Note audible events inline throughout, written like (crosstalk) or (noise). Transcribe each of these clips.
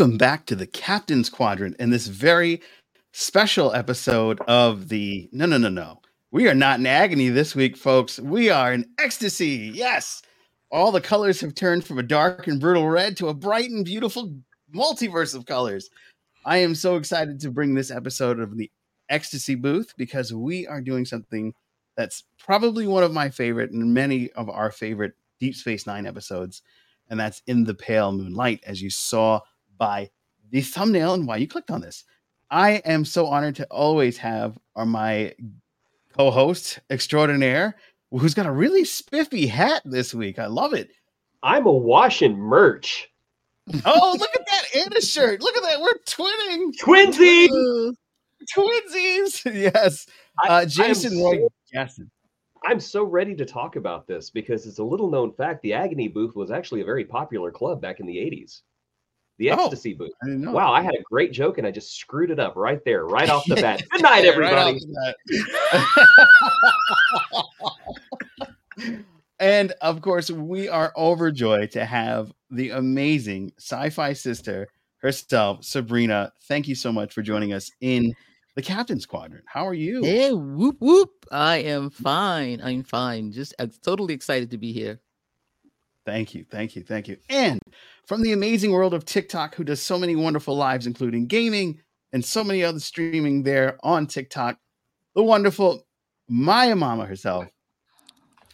welcome back to the Captain's Quadrant in this very special episode of the No, no, no, no. We are not in agony this week, folks. We are in ecstasy. Yes. All the colors have turned from a dark and brutal red to a bright and beautiful multiverse of colors. I am so excited to bring this episode of the Ecstasy Booth because we are doing something that's probably one of my favorite and many of our favorite Deep Space Nine episodes, and that's In the Pale Moonlight, as you saw by the thumbnail and why you clicked on this. I am so honored to always have our, my co-host extraordinaire who's got a really spiffy hat this week. I love it. I'm a wash washing merch. Oh, look at that and a shirt. Look at that. We're twinning. Twinsies. Twinsies. (laughs) Yes. Uh, Jason Roy so. I'm so ready to talk about this because it's a little known fact. The Agony booth was actually a very popular club back in the 80s. The Oh, Ecstasy booth. I didn't know. Wow, I had a great joke and I just screwed it up right there, right off the (laughs) bat. Good night, Yeah, right everybody. off the bat. (laughs) and of course, we are overjoyed to have the amazing sci-fi sister herself, Sabrina. Thank you so much for joining us in the Captain's Quadrant. How are you? Hey, whoop whoop! I am fine. I'm fine. Just I'm totally excited to be here. Thank you, thank you, thank you. And from the amazing world of TikTok, who does so many wonderful lives, including gaming and so many other streaming there on TikTok, the wonderful Maya Mama herself.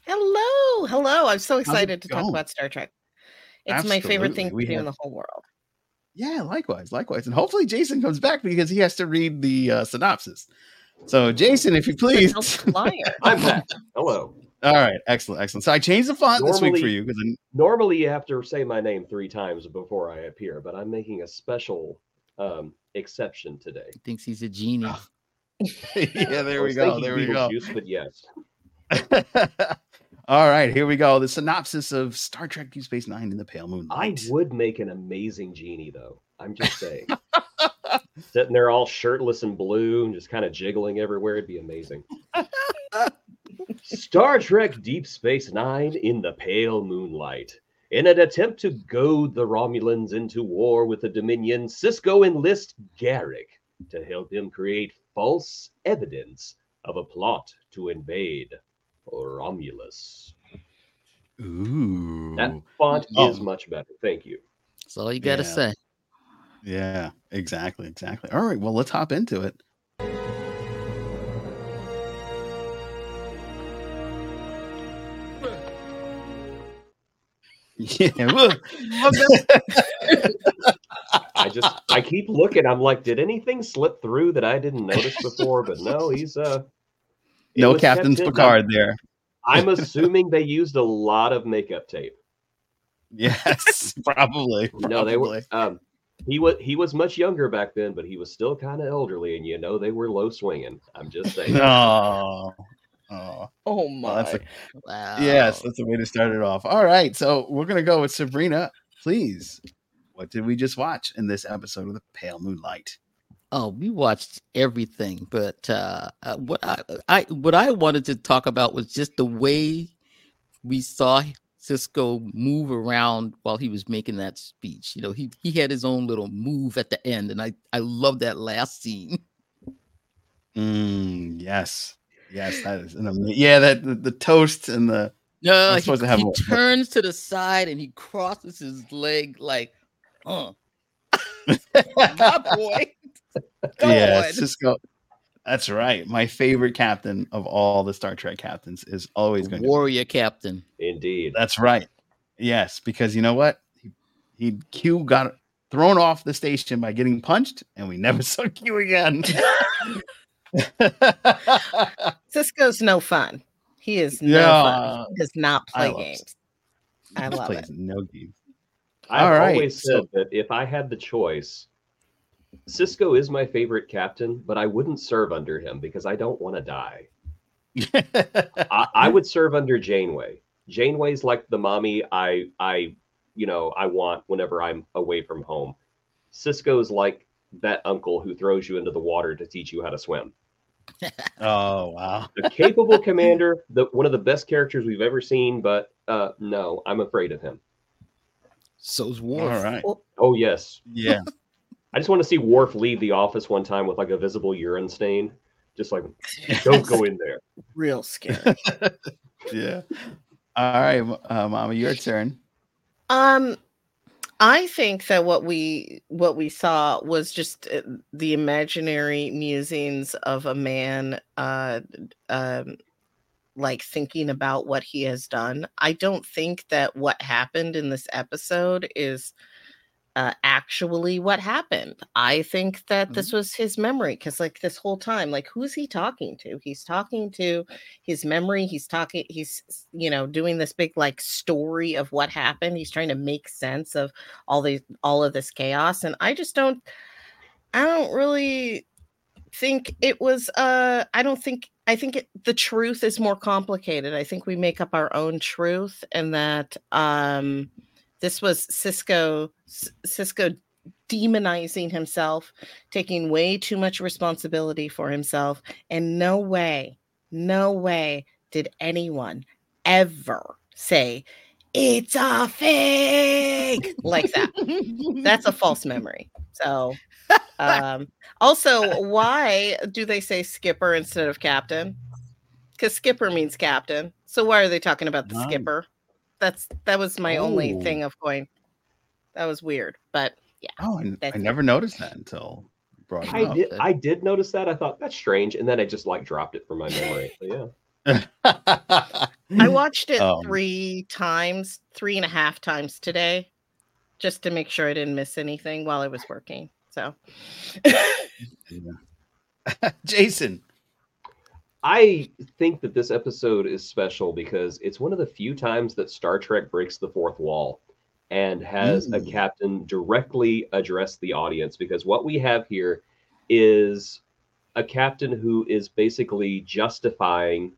Hello, hello. I'm so excited to talk about Star Trek. It's my favorite thing Absolutely. We to do in the whole world. Yeah, likewise, likewise. And hopefully Jason comes back because he has to read the uh, synopsis. So, Jason, if you please. Liar. (laughs) I'm back. Hello. All right, excellent, excellent. So I changed the font this week for you because Normally, you have to say my name three times before I appear, but I'm making a special um, exception today. He thinks he's a genie. (laughs) yeah, there we go, there we go. Beetlejuice, but yes. (laughs) All right, here we go. The synopsis of Star Trek Deep Space Nine in the Pale Moon. I would make an amazing genie, though. I'm just saying. Sitting there all shirtless and blue and just kind of jiggling everywhere. It'd be amazing. (laughs) Star Trek Deep Space Nine in the pale moonlight. In an attempt to goad the Romulans into war with the Dominion, Sisko enlists Garak to help him create false evidence of a plot to invade Romulus. Ooh. That font Oh. is much better. Thank you. That's all you gotta Yeah. say. Yeah, exactly, exactly. All right, well, let's hop into it. Yeah, (laughs) I just I keep looking. I'm like, did anything slip through that I didn't notice before? But no, he's uh no was kept Captain's hidden. Picard there. I'm (laughs) assuming they used a lot of makeup tape. Yes, (laughs) probably. No, they were um he was he was much younger back then, but he was still kind of elderly, and you know they were low swinging. I'm just saying. No. Oh, Oh well, that's my. a, Wow. yes, that's a way to start it off. All right, so we're gonna go with Sabrina. Please, what did we just watch in this episode of the Pale Moonlight? Oh, we watched everything, but uh, uh, what I, I what I wanted to talk about was just the way we saw Sisko move around while he was making that speech. You know, he he had his own little move at the end, and I I love that last scene. Mm, yes, yes, that is an amazing. Yeah, that the, the toast and the No, he, supposed to have he a- turns to the side and he crosses his leg like, huh. (laughs) My boy. Go yeah, on. Sisko. That's right. My favorite captain of all the Star Trek captains is always going to. Be warrior captain. Indeed. That's right. Yes, because you know what? He, he Q got thrown off the station by getting punched, and we never (laughs) saw Q again. (laughs) (laughs) Sisko's no fun. He is no Yeah. fun. He does not I play love games. I love plays it. No games. I've All right, always so- said that if I had the choice, Sisko is my favorite captain, but I wouldn't serve under him because I don't want to die. (laughs) I, I would serve under Janeway. Janeway's like the mommy I I you know I want whenever I'm away from home. Sisko's like that uncle who throws you into the water to teach you how to swim. (laughs) oh wow. A capable commander, the one of the best characters we've ever seen, but uh no, I'm afraid of him. So's Worf. All right. Oh yes, Yeah. (laughs) I just want to see Worf leave the office one time with like a visible urine stain. Just like, don't go in there. (laughs) Real scary. yeah. All right, uh, Mama, your turn. Um, I think that what we what we saw was just uh, the imaginary musings of a man, uh, um, like thinking about what he has done. I don't think that what happened in this episode is uh, actually what happened. I think that this was his memory because, like, this whole time, like, who's he talking to? He's talking to his memory. He's talking, he's, you know, doing this big, like, story of what happened. He's trying to make sense of all these, all of this chaos. And I just don't, I don't really think it was, uh, I don't think, I think it, the truth is more complicated. I think we make up our own truth and that, um, this was Sisko Sisko demonizing himself, taking way too much responsibility for himself, and no way, no way did anyone ever say it's a fake like that. That's a false memory. So um also why do they say skipper instead of captain? Because skipper means captain. So why are they talking about the Wow. skipper? That's that was my only Oh. thing of going. That was weird, but yeah. Oh, I, I That's- never noticed that until brought it I up. did. I did notice that. I thought that's strange, and then I just like dropped it from my memory. So, yeah. (laughs) I watched it Um, three times, three and a half times today, just to make sure I didn't miss anything while I was working. So (laughs) Jason. I think that this episode is special because it's one of the few times that Star Trek breaks the fourth wall and has a Mm. captain directly address the audience. Because what we have here is a captain who is basically justifying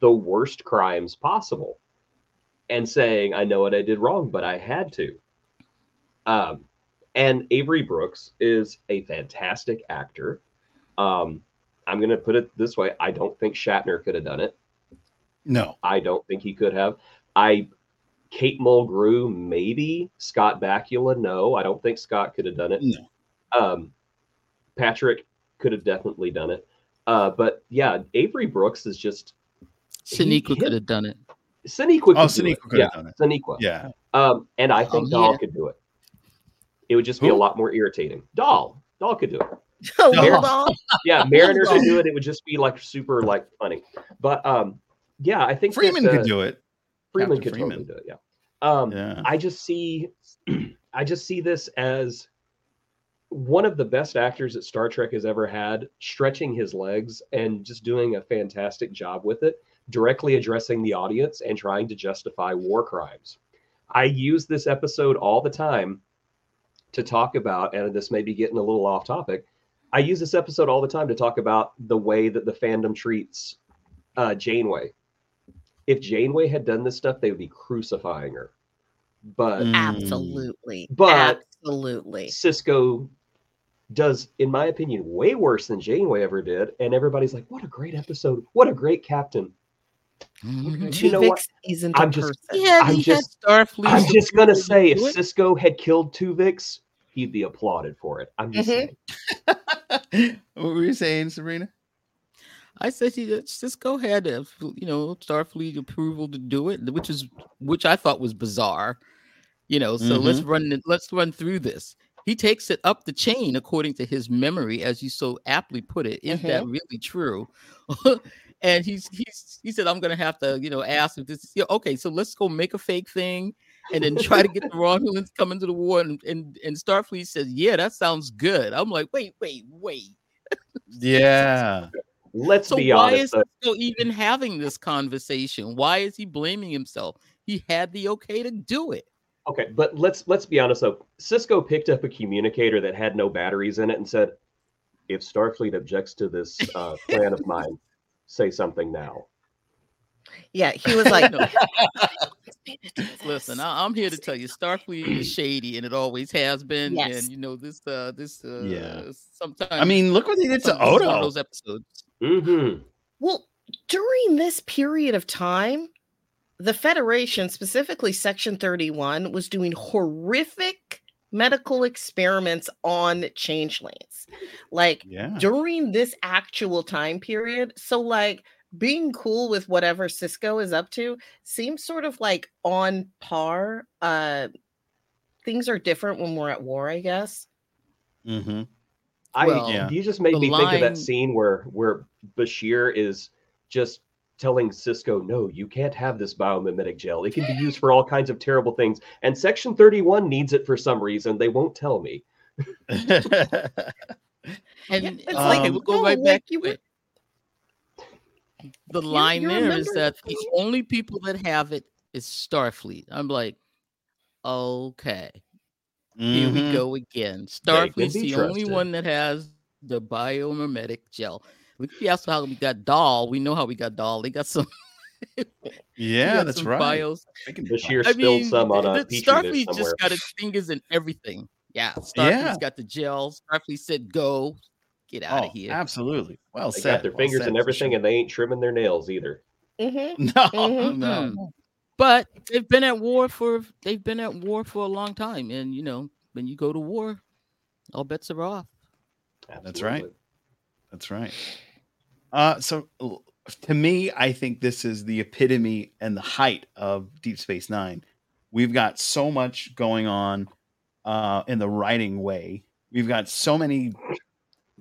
the worst crimes possible and saying, I know what I did wrong, but I had to. Um, and Avery Brooks is a fantastic actor. Um, I'm going to put it this way I don't think Shatner could have done it. No. I don't think he could have. I Kate Mulgrew, maybe Scott Bakula. No, I don't think Scott could have done it. No. Um, Patrick could have definitely done it. Uh, but yeah, Avery Brooks is just Sonequa he- could have done it. Sonequa. Could Oh, do could yeah, have done it. Sonequa. Yeah. Um, and I think Um, Dal yeah. could do it. It would just be a lot more irritating. Dal, Dal could do it. (laughs) oh, No. (laughs) Yeah, Mariners could do it. It would just be like super like funny. But um, yeah, I think Freeman that, uh, could do it. Freeman Captain could Freeman. totally do it. Yeah. Um, Yeah. I just see, (clears throat) I just see this as one of the best actors that Star Trek has ever had, stretching his legs and just doing a fantastic job with it, directly addressing the audience and trying to justify war crimes. I use this episode all the time to talk about, and this may be getting a little off topic. I use this episode all the time to talk about the way that the fandom treats uh, Janeway. If Janeway had done this stuff, they would be crucifying her. But Mm. Absolutely. But- absolutely. Sisko does, in my opinion, way worse than Janeway ever did. And everybody's like, what a great episode. What a great captain. Mhm. You know what? Tuvix isn't a I'm just- person. Yeah, I'm just- Starfleet. I'm just going to say, if. Sisko had killed Tuvix, he'd be applauded for it. I'm just Mhm. saying. (laughs) what were you saying, Sabrina? I said he go ahead a, you know Starfleet approval to do it, which is which I thought was bizarre. You know, so let's run it- let's run through this. He takes it up the chain according to his memory, as you so aptly put it. Is that really true? (laughs) and he's he's he said, I'm gonna have to, you know, ask if this is yeah, okay, so let's go make a fake thing and then try to get the Romulans coming to the war. And, and and Starfleet says, Yeah, that sounds good. I'm like, wait, wait, wait. Yeah. Let's So be why honest. is though. Sisko even having this conversation? Why is he blaming himself? He had the okay to do it. Okay, but let's let's be honest though. Sisko picked up a communicator that had no batteries in it and said, "If Starfleet objects to this uh, plan of mine, say something now." Yeah, he was like, No. (laughs) Listen, I, I'm here to tell you, Starfleet is shady, and it always has been. Yes. And you know this, uh, this, uh, Yeah. Sometimes I mean, look what they did to some- this is one of Odo. those episodes. Mm-hmm. well, during this period of time, the Federation, specifically Section 31, was doing horrific medical experiments on changelings like Yeah. during this actual time period so like being cool with whatever sisko is up to seems sort of like on par uh things are different when we're at war i guess hmm I Well, Yeah. you just made the me think of that scene where where Bashir is just telling Sisko, "No, you can't have this biomimetic gel. It can be used for all kinds of terrible things." And Section 31 needs it for some reason. They won't tell me. (laughs) And Yeah, it's like, okay, we'll no, go right like back you were- it. The line you there is that the only people that have it is Starfleet. I'm like, okay, here we Mhm. go again. can Starfleet's be the only one that has the biomimetic gel. Look, you asked how we got doll. We know how we got doll. They got some. (laughs) Yeah, got that's some right. Bios. They can- Bashir I spilled mean, some on the- a petri Starfleet just got its fingers in everything. Yeah, Starfleet's Yeah. got the gel. Starfleet said, "Go, get out Oh, of here." absolutely. Well They said. got their well fingers said, and everything, sure. and they ain't trimming their nails either. Mhm. (laughs) No, Mhm. no. Mhm. But they've been at war for they've been at war for a long time, and you know when you go to war, all bets are off. That's right. That's right. Uh, so to me, I think this is the epitome and the height of Deep Space Nine. We've got so much going on uh, in the writing way. We've got so many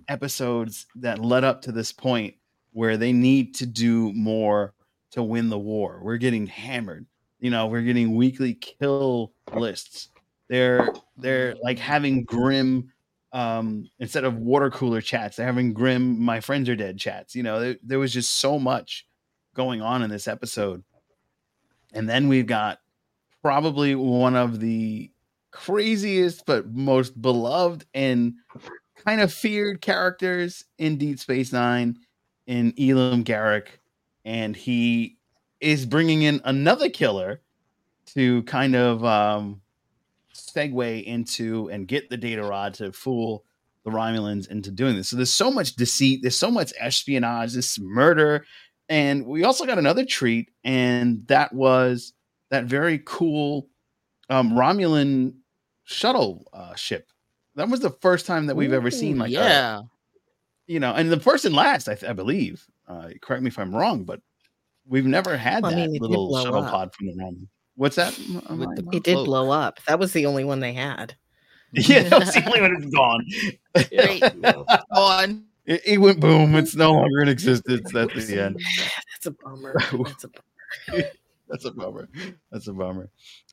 episodes that led up to this point where they need to do more to win the war. We're getting hammered. You know, we're getting weekly kill lists. They're they're like having grim um instead of water cooler chats they're having grim my friends are dead chats you know there, there was just so much going on in this episode and then we've got probably one of the craziest but most beloved and kind of feared characters in deep space nine in elim garak and he is bringing in another killer to kind of um segue into and get the data rod to fool the Romulans into doing this. So there's so much deceit, there's so much espionage, this murder, and we also got another treat, and that was that very cool um, Romulan shuttle uh, ship. That was the first time that we've ever seen Ooh, like a- yeah, you know, and the first and last, I, th- I believe. Uh, correct me if I'm wrong, but we've never had Well, I that mean, little shuttle up. pod from the Romulan. What's that? Am With I- the am I- it did Float. blow up that was the only one they had (laughs) (laughs) Yeah, that was the only one that's gone. Yeah, no. It, it went boom. It's no longer in existence. That's the end. (laughs) that's a bummer that's a bummer. That's a bummer. That's a bummer.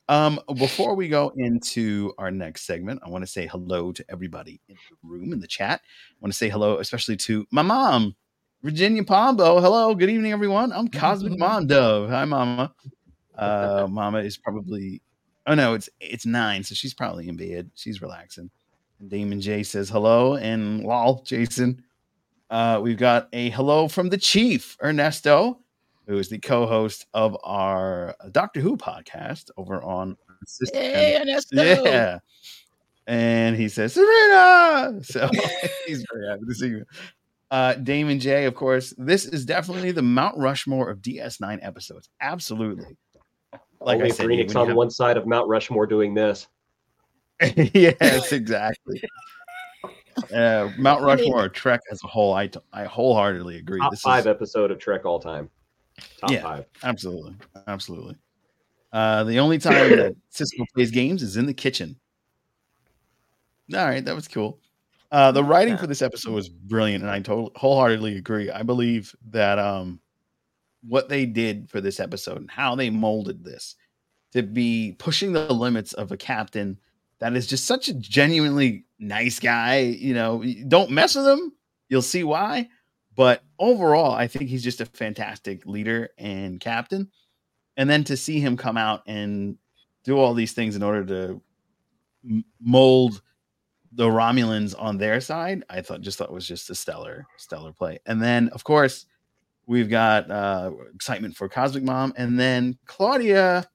Um, before we go into our next segment, I want to say hello to everybody in the room in the chat. I want to say hello, especially to my mom, Virginia Pombo. Hello, good evening, everyone. I'm Cosmic Mom Dove. Hi, Mama. Uh, (laughs) Mama is probably. Oh no, it's it's nine, so she's probably in bed. She's relaxing. And Damon J says hello, and lol, Jason. Uh, we've got a hello from the Chief Ernesto, who is the co-host of our Doctor Who podcast over on System. Hey, Ernesto. Yeah. And he says, Serena. So (laughs) he's very happy to see you. Uh, Damon J, of course, this is definitely the Mount Rushmore of DS9 episodes. Absolutely. Like Only I said, Phoenix on you one side of Mount Rushmore doing this. (laughs) yes, exactly. Uh, Mount Rushmore Trek as a whole, I, t- I wholeheartedly agree. Top This five is episode of Trek all time. Top Yeah. five. absolutely, absolutely. Uh, the only time that (coughs) Sisko plays games is in the kitchen. All right, that was cool. Uh, the writing for this episode was brilliant, and I totally wholeheartedly agree. I believe that um, what they did for this episode and how they molded this to be pushing the limits of a captain that is just such a genuinely nice guy. You know, don't mess with him. You'll see why. But overall, I think he's just a fantastic leader and captain. And then to see him come out and do all these things in order to mold the Romulans on their side, I thought just thought was just a stellar, stellar play. And then, of course, we've got uh, excitement for Cosmic Mom, and then Claudia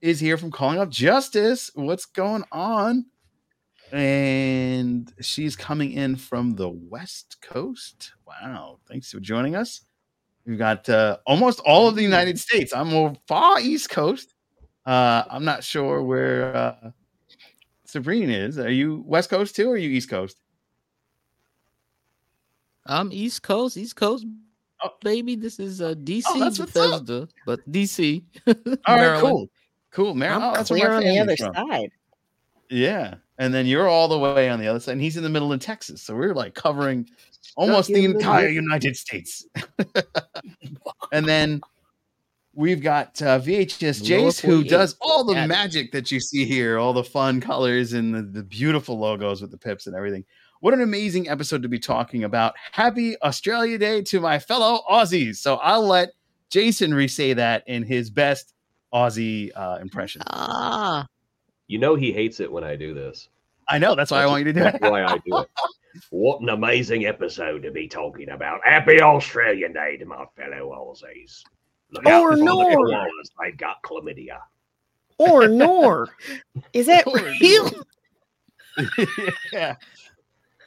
is here from Calling Up Justice. What's going on? And she's coming in from the West Coast. Wow! Thanks for joining us. We've got uh, almost all of the United States. I'm on far East Coast. Uh, I'm not sure where uh, Sabrina is. Are you West Coast too, or are you East Coast? I'm East Coast, East Coast, Oh. baby. This is uh, DC Oh, that's up. Bethesda, but DC. (laughs) All right, Maryland. cool, cool, Mary. I'm Oh, clear on the other from. side. Yeah, and then you're all the way on the other side, and he's in the middle of Texas. So we're like covering almost the entire. United States. (laughs) and then we've got uh, VHS Jace, who does all the magic that you see here, all the fun colors and the, the beautiful logos with the pips and everything. What an amazing episode to be talking about. Happy Australia Day to my fellow Aussies. So I'll let Jason re-say that in his best Aussie uh, impression. Ah, You know he hates it when I do this. I know that's why I want you to do That's it. why I do it. (laughs) What an amazing episode to be talking about. Happy Australian Day to my fellow Aussies. Look Or for The they've got chlamydia. Or nor. (laughs) Is that Or real? (laughs) yeah.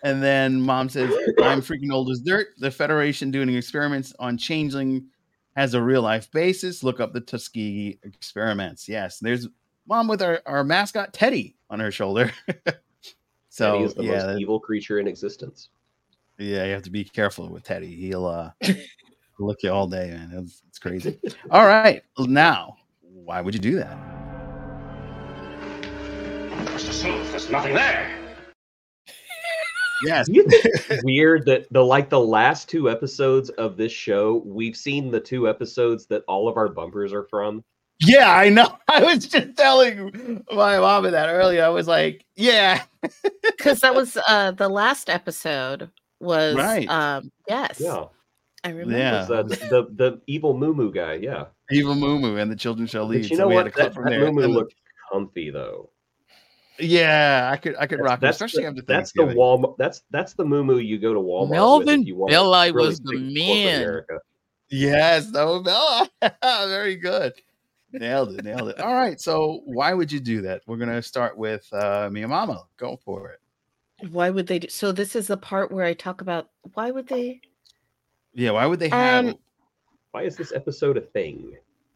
And then mom says, I'm freaking old as dirt. The Federation doing experiments on changeling has a real life basis. Look up the Tuskegee experiments. Yes. There's mom with our, our mascot Teddy on her shoulder. (laughs) so Teddy is the yeah, most evil creature in existence. yeah, you have to be careful with Teddy. He'll uh (laughs) lick you all day, man. It's, it's crazy. all right. Now, why would you do that? Mr. Smooth, there's nothing there. Yes. You think it's (laughs) weird that the like the last two episodes of this show, we've seen the two episodes that all of our bumpers are from. Yeah, I know. (laughs) I was just telling my mom that earlier. I was like, yeah, (laughs) Because that was uh the last episode was Right. um yes. Yeah. I remember. Yeah. It's, uh, the the evil Moo Moo guy, yeah. Evil Moo Moo and the children shall lead. But you So know we had a what? clip That, from that there. Moo Moo And looked comfy though. yeah, I could I could rock, it, especially the, after that's the Walmart. That's that's the Moo Moo you go to Walmart. with Melvin if you want Belli really was the stick to corporate man. America. Yes, no, Bella. (laughs) Very good. Nailed it, nailed it. All right, so why would you do that? We're gonna start with uh Mia Mama. Go for it. Why would they do so this is the part where I talk about why would they Yeah, why would they have Um, Why is this episode a thing?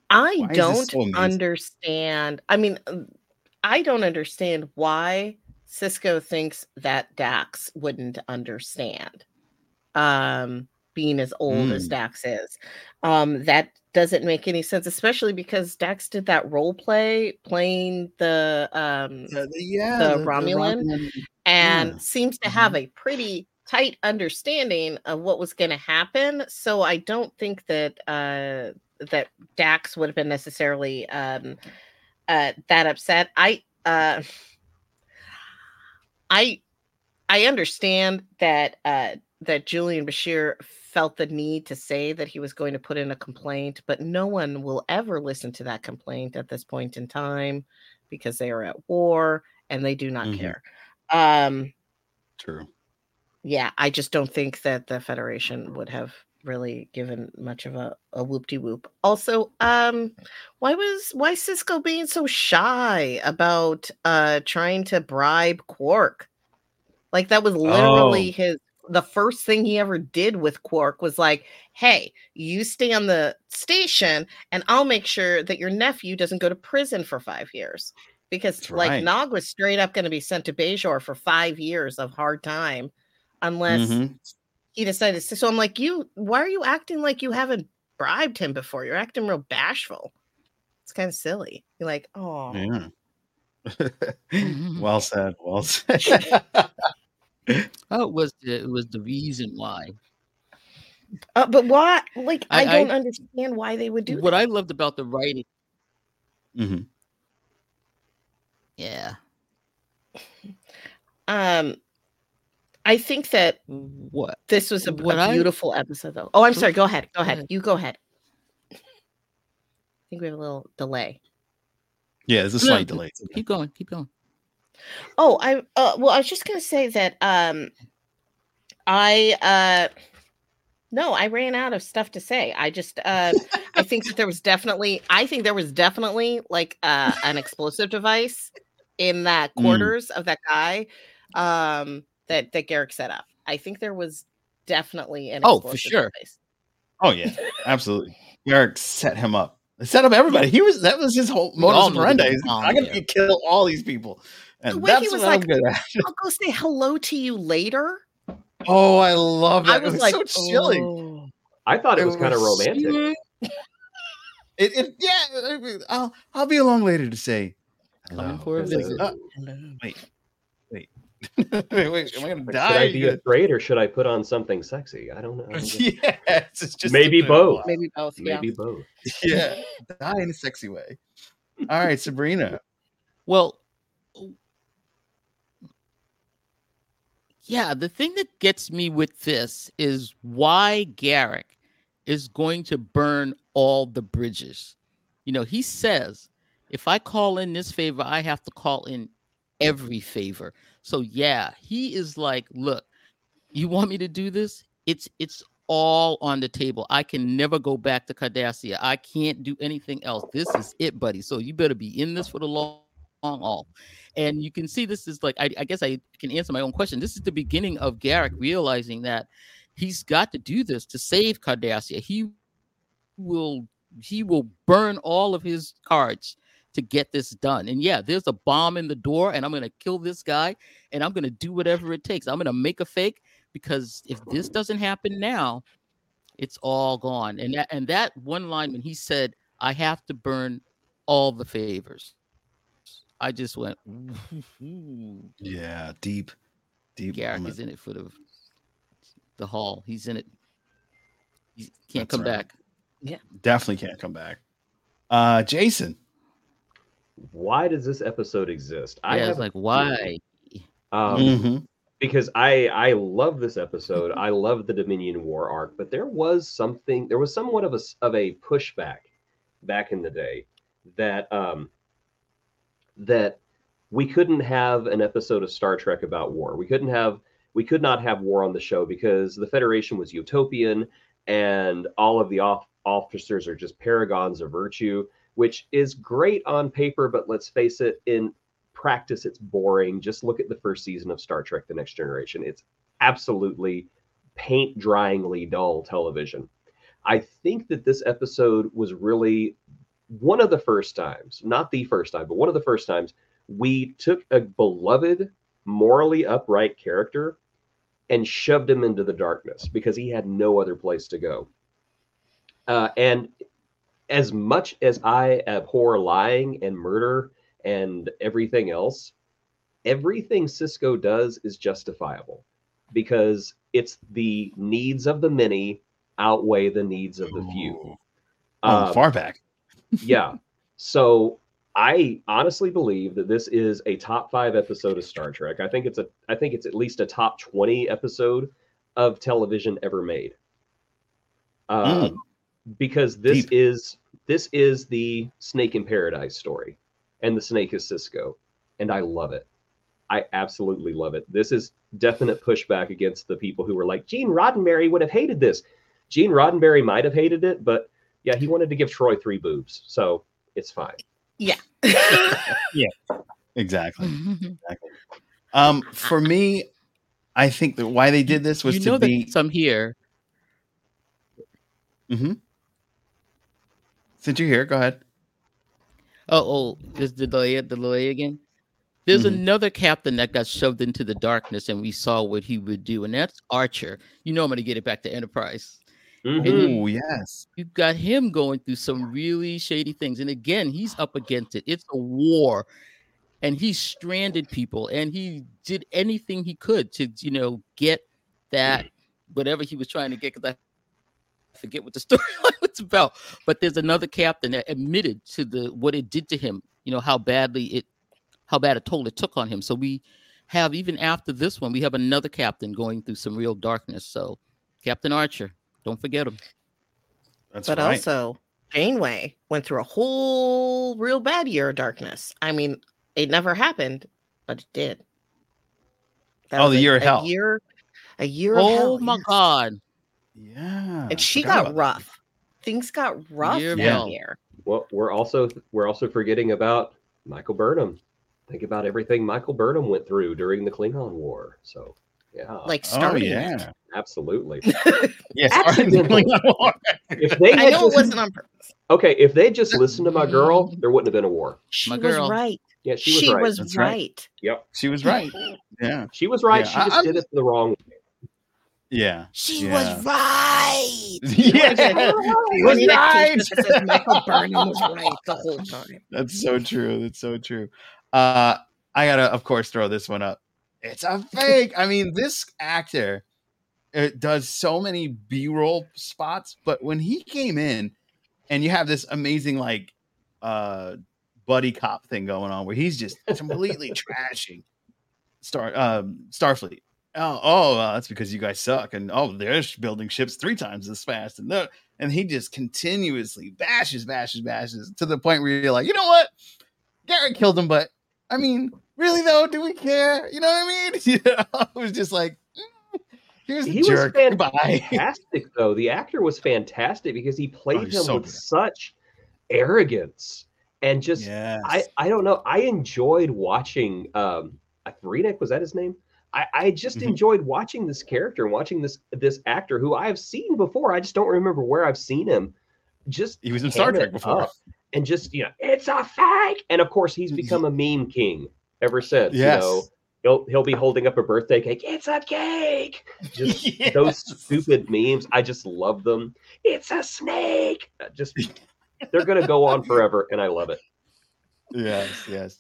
I Why don't so understand. I mean, um, I don't understand why Sisko thinks that Dax wouldn't understand. Um, being as old as Mm. Dax is, um, that doesn't make any sense, especially because Dax did that role play playing the um Uh, the- yeah, the Romulan? Romulan- and Yeah. seems to have a pretty tight understanding of what was going to happen. So I don't think that uh, that Dax would have been necessarily um, uh, that upset. I uh, I I understand that uh, that Julian Bashir felt the need to say that he was going to put in a complaint, but no one will ever listen to that complaint at this point in time because they are at war and they do not Mhm. care. Um, True. yeah, I just don't think that the Federation would have really given much of a, a whoop de whoop. Also, um, why was why Sisko being so shy about uh trying to bribe Quark? Like that was literally Oh. his the first thing he ever did with Quark was like, hey, you stay on the station and I'll make sure that your nephew doesn't go to prison for five years. Because That's like right. Nog was straight up going to be sent to Bajor for five years of hard time unless Mhm. he decided to. So I'm like, you, why are you acting like you haven't bribed him before? You're acting real bashful. It's kind of silly. You're like, oh, Yeah. (laughs) Mhm. well said. Well said. (laughs) (laughs) Oh, it was the, it was the reason why. uh, but why? Like, I, I- I- don't understand why they would do What that. I loved about the writing, Mhm. yeah. (laughs) Um, I think that What? this was a, What a I- beautiful episode, though. Oh, I'm sorry. Go ahead. Go Go ahead. ahead. You go ahead. (laughs) I think we have a little delay. Yeah, there's a No, slight delay. Keep going. Keep going. Oh, I uh, well, I was just gonna say that um, I uh, no, I ran out of stuff to say. I just uh, I think that there was definitely, I think there was definitely like uh, an explosive device in that (laughs) Mm. quarters of that guy um, that that Garak set up. I think there was definitely an Oh, for sure. device. Oh yeah. Absolutely. Garak set him up. Set up everybody. He was that was his whole We all modus operandi. the He's, bomb I'm gonna kill all these people. The And way he was like. (laughs) I'll go say hello to you later. Oh, I love it. I it was was like, so chilling. "Oh." I thought it It was kind of romantic. It, it yeah. I'll I'll be along later to say Coming hello. for a It's like, visit. Uh, wait, wait, (laughs) wait, wait. Am I gonna die? should I be afraid or should I put on something sexy? I don't know. (laughs) yes, it's just Maybe both. Maybe both. Yeah. Maybe both. Yeah, die in a sexy way. All right, Sabrina. Well, yeah, the thing that gets me with this is why Garak is going to burn all the bridges. You know, he says, if I call in this favor, I have to call in every favor. So yeah, he is like, look, you want me to do this? It's it's all on the table. I can never go back to Cardassia. I can't do anything else. This is it, buddy. So you better be in this for the long, long haul. And you can see this is like I, I guess I can answer my own question. This is the beginning of Garak realizing that he's got to do this to save Cardassia. He will he will burn all of his cards to get this done. And yeah, there's a bomb in the door, and I'm gonna kill this guy, and I'm gonna do whatever it takes. I'm gonna make a fake because if this doesn't happen now, it's all gone. And that and that one line when he said, "I have to burn all the favors," I just went, Yeah, deep, deep. Garak moment. is in it for the the haul. He's in it. He can't That's come right. back. Yeah, definitely can't come back. Uh, Jason. Why does this episode exist? I have was like, why? um, Mhm. because I I love this episode. I love the Dominion War arc, but there was something there was somewhat of a s- of a pushback back in the day that um that we couldn't have an episode of Star Trek about war. We couldn't have we could not have war on the show because the Federation was utopian and all of the off- officers are just paragons of virtue, which is great on paper, but let's face it, in practice, it's boring. Just look at the first season of Star Trek The Next Generation. It's absolutely paint dryingly dull television. I think that this episode was really one of the first times, not the first time, but one of the first times we took a beloved, morally upright character and shoved him into the darkness because he had no other place to go. Uh, and as much as I abhor lying and murder and everything else, everything Sisko does is justifiable because it's the needs of the many outweigh the needs of the few. Oh, Um, far back. Yeah. So I honestly believe that this is a top five episode of Star Trek. I think it's a I think it's at least a top 20 episode of television ever made. Uh, because this Deep. is this is the snake in paradise story. And the snake is Sisko. And I love it. I absolutely love it. This is definite pushback against the people who were like, Gene Roddenberry would have hated this. Gene Roddenberry might have hated it, but yeah, he wanted to give Troi three boobs, so it's fine. Yeah. (laughs) yeah. Exactly. Exactly. Um, for me, I think that why they did this was you to be. some here. Mhm. Since you're here, go ahead. Oh, oh, is the delay the delay again? There's Mhm. another captain that got shoved into the darkness, and we saw what he would do, and that's Archer. You know, I'm gonna get it back to Enterprise. Mhm. Oh yes. you've got him going through some really shady things, and again, he's up against it. It's a war, and he stranded people, and he did anything he could to, you know, get that whatever he was trying to get. Because I forget what the (laughs) story was about, but there's another captain that admitted to the what it did to him. You know how badly it, how bad a toll it took on him. So we have even after this one, we have another captain going through some real darkness. So Captain Archer, don't forget him. That's but right. also Janeway went through a whole real bad year of darkness. I mean, it never happened, but it did. That Oh, was the a- year of a. Year, a year of Oh hell. my yes. God! yeah. And she got about that. rough. Things got rough Year that hell. year. Well, we're also we're also forgetting about Michael Burnham. Think about everything Michael Burnham went through during the Klingon War. So yeah, Like Oh starting. yeah. Absolutely. Yes, Accidentally. Arnold. If they I had know it wasn't on purpose. okay, if they just listened to my girl, there wouldn't have been a war. She My was right. Yeah, she was She right. was right. right. Yep, she was right. (laughs) Yeah, she was right. Yeah, she just I'm- did it the wrong way. yeah, She Yeah. was right. (laughs) yeah. She was We need a right. (laughs) t-shirt that says Michael Burnham was right the whole time. That's so true. That's so true. Uh, I gotta, of course, throw this one up. It's a fake. I mean, this actor it does so many B-roll spots, but when he came in, and you have this amazing like uh buddy cop thing going on where he's just (laughs) completely trashing Star um Starfleet. Oh, oh, uh, that's because you guys suck, and oh, they're building ships three times as fast, and they're- and he just continuously bashes, bashes, bashes to the point where you're like, you know what, Garak killed him, but I mean, really though, do we care? You know what I mean? (laughs) You know, it was just like, here's He was jerk. Goodbye. fantastic though. The actor was fantastic because he played Oh, him so with good. such arrogance and just Yes. I I don't know. I enjoyed watching um Vreenak, was that his name? I, I just Mhm. enjoyed watching this character and watching this this actor who I have seen before. I just don't remember where I've seen him. Just he was in Star Trek before. and just you know, it's a fake. And of course, he's become a meme king ever since. Yes. You know, he'll he'll be holding up a birthday cake. It's a cake. Just (laughs) Yes. those stupid memes. I just love them. It's a snake. Uh, Just they're gonna go on forever, and I love it. yes, yes.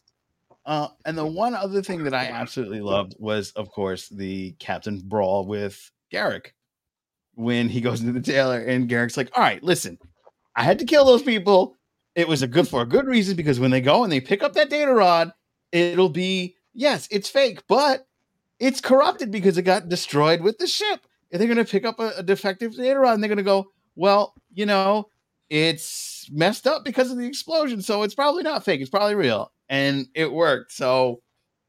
Uh, and the one other thing that I absolutely loved was, of course, the Captain Brawl with Garak when he goes into the tailor and Garak's like, "All right, listen, I had to kill those people. It was a good for a good reason because when they go and they pick up that data rod, it'll be yes, it's fake, but it's corrupted because it got destroyed with the ship. And they're going to pick up a, a defective data rod and they're going to go, well, you know, it's messed up because of the explosion, so it's probably not fake. It's probably real, and it worked. So,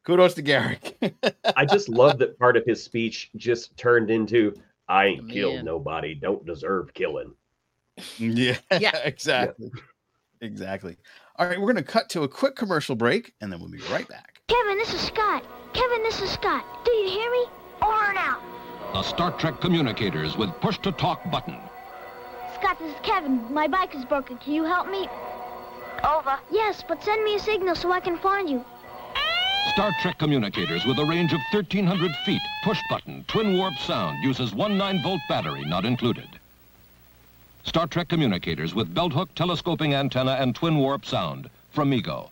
kudos to Garak. (laughs) I just love that part of his speech just turned into I oh, ain't Man. killed nobody, don't deserve killing. Mm, yeah, (laughs) Yeah. exactly, exactly. All right, we're going to cut to a quick commercial break, and then we'll be right back. Kevin, this is Scott. Kevin, this is Scott. Do you hear me? Over now. The Star Trek communicators with push to talk button. Scott, this is Kevin. My bike is broken. Can you help me? Over. Yes, but send me a signal so I can find you. Star Trek communicators with a range of 1,300 feet. Push button, twin warp sound, uses one 9 volt battery not included. Star Trek communicators with belt hook, telescoping antenna, and twin warp sound from Mego.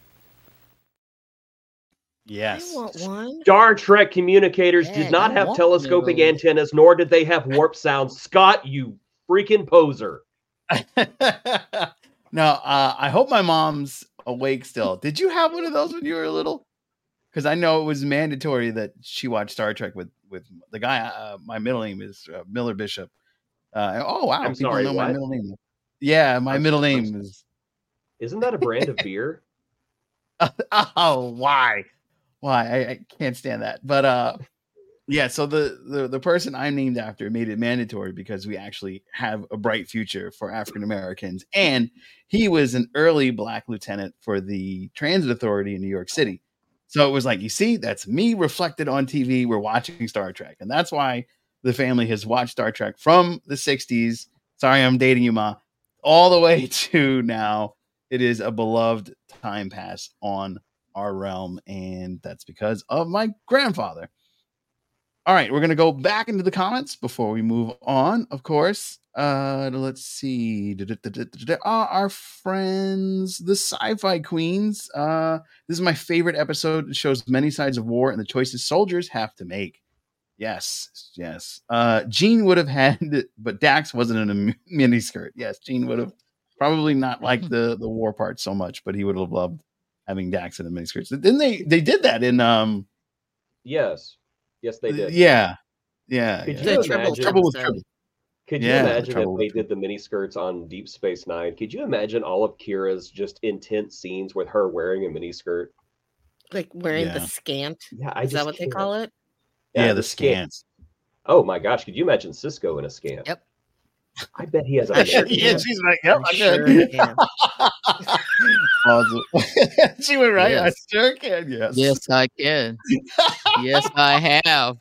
Yes, I want one. Star Trek communicators Yeah, did not I have want telescopic those. antennas, nor did they have warp sound. Scott, you freaking poser. (laughs) no, uh, I hope my mom's awake still. Did you have one of those when you were little? Because I know it was mandatory that she watched Star Trek with with the guy. Uh, my middle name is uh, Miller Bishop. Uh, oh wow, I'm people sorry, know my middle name. Yeah, my I'm- middle I'm- name is. Isn't that a brand of beer? (laughs) oh, why? Why? I, I can't stand that. But uh yeah, so the, the the person I'm named after made it mandatory because we actually have a bright future for African Americans. And he was an early black lieutenant for the transit authority in New York City. So it was like, you see, that's me reflected on TV. We're watching Star Trek. And that's why the family has watched Star Trek from the 60s. Sorry, I'm dating you, Ma. All the way (laughs) to now. It is a beloved time pass on our realm, and that's because of my grandfather. All right, we're gonna go back into the comments before we move on. Of course, uh, let's see. Ah, our friends, the Sci-Fi Queens. Uh, this is my favorite episode. It shows many sides of war and the choices soldiers have to make. Yes, yes. Uh, Gene would have had, (laughs) but Dax wasn't in a mi- mini skirt. Yes, Gene would have probably not liked the the war part so much, but he would have loved having Dax in a mini skirt. Didn't they? They did that in um. Yes. Yes, they did. Yeah, yeah. Could yeah. you imagine? Trouble with Tribbles. Could you the imagine trouble if they did the mini skirts on Deep Space Nine? Could you imagine all of Kira's just intense scenes with her wearing a mini skirt? Like wearing Yeah. the scant. Yeah, I Is that what they can't. call it? Yeah, the scant. Oh my gosh, could you imagine Sisko in a scant? Yep. I bet he has a I sure mini yeah, can. she's like, yep, I'm I sure can. can. Awesome. (laughs) she went right. Yes. I sure can. Yes. Yes, I can. yes, I have.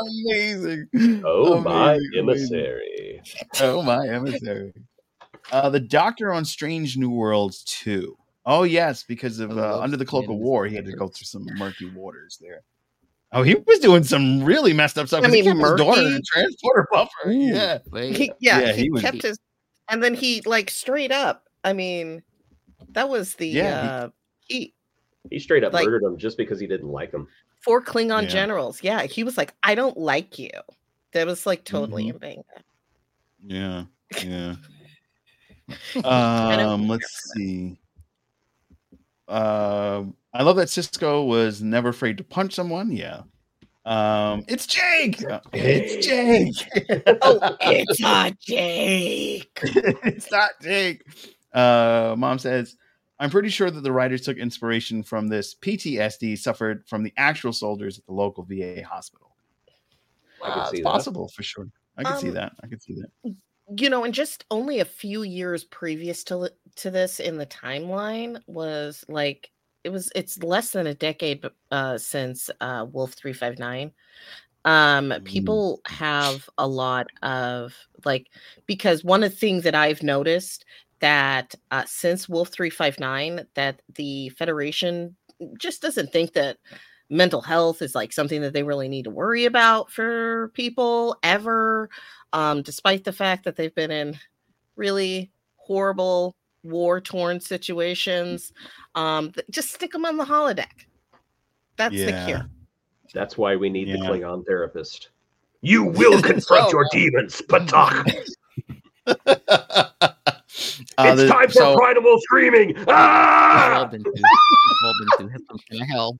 amazing. Oh my Amazing, amazing. emissary. Oh my emissary. Uh, the Doctor on Strange New Worlds 2. Oh yes, because of uh, Under the Cloak of War, he had to go through some murky waters there. Oh, he was doing some really messed up stuff. I 'cause he mean, kept his daughter in murky? a transporter (laughs) buffer. Ooh, Yeah. He, yeah, Yeah, he, he was- kept his, and then he like straight up. I mean, that was the Yeah, he- uh, he He straight up Like- murdered him just because he didn't like him. four Klingon Yeah. generals. Yeah, he was like, I don't like you. That was like totally Mhm. in vain. Yeah. Yeah. (laughs) Um, let's see. Um, I love that Sisko was never afraid to punch someone. Yeah. Um, it's Jake. It's Jake. (laughs) Oh, it's not Jake. (laughs) it's not Jake. Uh, mom says, I'm pretty sure that the writers took inspiration from this PTSD suffered from the actual soldiers at the local VA hospital. I could see it's that. possible for sure. I can see Um, that. I can see that. you know, and just only a few years previous to to this in the timeline was like it was it's less than a decade uh, since uh, Wolf three five nine. Um, Mm. people have a lot of like because one of the things that I've noticed that uh, since Wolf three five nine that the Federation just doesn't think that mental health is like something that they really need to worry about for people ever um, despite the fact that they've been in really horrible war torn situations. Um, just stick them on the holodeck. That's the cure. That's why we need the Klingon therapist. You will (laughs) confront Oh, your demons, Patak. (laughs) Uh, it's the- time for so- primal screaming. We've all Ah! been through, we've all been through some kind of hell.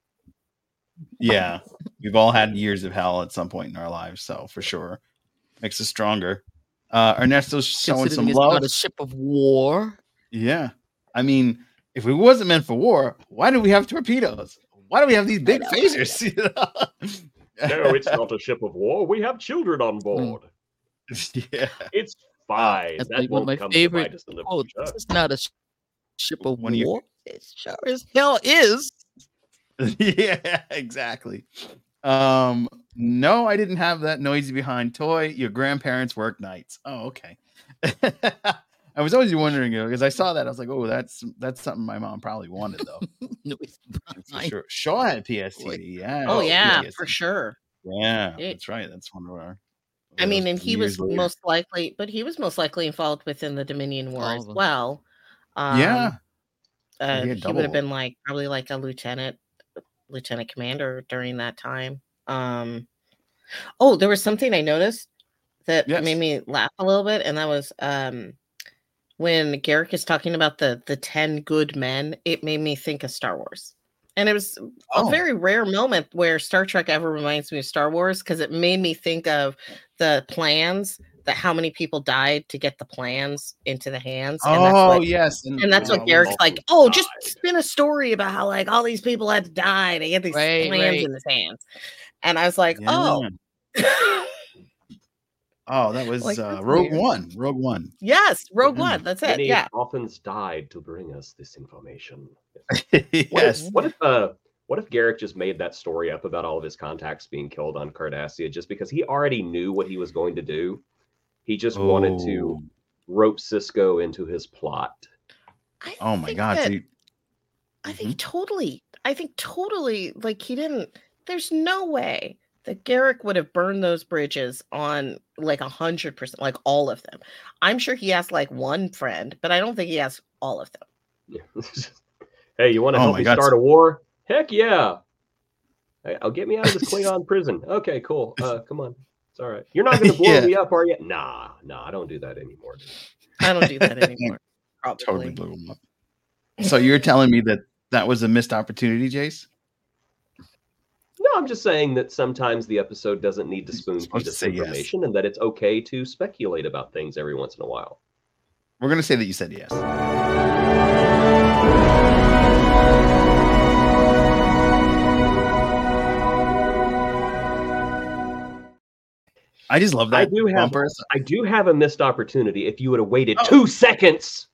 (laughs) yeah, we've all had years of hell at some point in our lives, so for sure makes us stronger. Uh, Ernesto's showing some love. not a ship of war. Yeah, I mean, if it wasn't meant for war, why do we have torpedoes? Why do we have these big phasers? (laughs) you know? no, it's not a ship of war. We have children on board. (laughs) yeah, It's fine. That's that like one of my come favorite to bite us in the quotes. future. This is not a sh- ship of One of your- war. (laughs) It sure as hell is. yeah, exactly. Um, no, I didn't have that noisy behind toy. Your grandparents work nights. Oh, okay. I was always wondering because I saw that. I was like, oh, that's that's something my mom probably wanted though. (laughs) No, for (laughs) sure. Shaw had PSTD. Yeah. Oh, yeah, PTSD. for sure. Yeah, It- that's right. That's one of our. I mean, and he was later. most likely, but he was most likely involved within the Dominion War as well. Um, yeah. uh, he he would have been like probably like a lieutenant, lieutenant commander during that time. Um, oh, there was something I noticed that Yes. made me laugh a little bit, and that was um, when Garak is talking about the the ten good men. It made me think of Star Wars, and it was Oh. a very rare moment where Star Trek ever reminds me of Star Wars because it made me think of the plans that how many people died to get the plans into the hands. And that's Oh what, yes, and that's oh, what Garak's like, oh, just spin a story about how like all these people had to die to get these Right, plans right. in his hands. And I was like, Yeah. oh, (laughs) Oh, that was Like, uh, Rogue weird. One. Rogue One. yes, Rogue Yeah. One. That's it. Many Yeah. Bothans died to bring us this information. (laughs) What yes. if, what if uh what if Garak just made that story up about all of his contacts being killed on Cardassia just because he already knew what he was going to do? He just wanted to Oh. rope Sisko into his plot. I Oh my God. that- so you- I think totally. I think totally. Like he didn't. There's no way that Garak would have burned those bridges on like a hundred percent, like all of them. I'm sure he asked like one friend, but I don't think he asked all of them. Yeah. (laughs) hey, you want to Oh help me God. start a war? Heck yeah. Hey, I'll get me out of this Klingon (laughs) prison. Okay, cool. Uh, come on. It's all right. You're not going (laughs) to blow Yeah. me up, are you? Nah, nah, I don't do that anymore. dude. I don't do that anymore. Probably. totally blew him up. So you're telling me that that was a missed opportunity, Jace? No, I'm just saying that sometimes the episode doesn't need to spoon feed us say yes. information and that it's okay to speculate about things every once in a while. We're gonna say that you said yes. I just love that I do have bumpers. I do have a missed opportunity if you would have waited Oh. two seconds.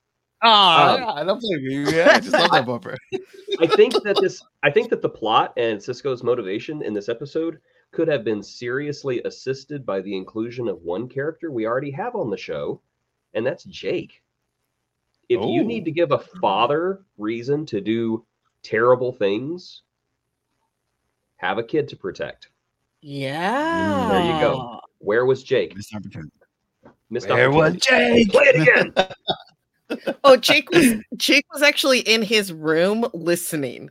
Ah, Um, yeah, I don't blame you. Yeah, I just love that bumper. (laughs) I think that this I think that the plot and Sisko's motivation in this episode could have been seriously assisted by the inclusion of one character we already have on the show, and that's Jake. If you Oh. need to give a father reason to do terrible things, have a kid to protect. Yeah. There you go. Where was Jake? Missed opportunity. Missed Where was. Jake? Play it again. (laughs) (laughs) Oh, Jake was Jake was actually in his room listening.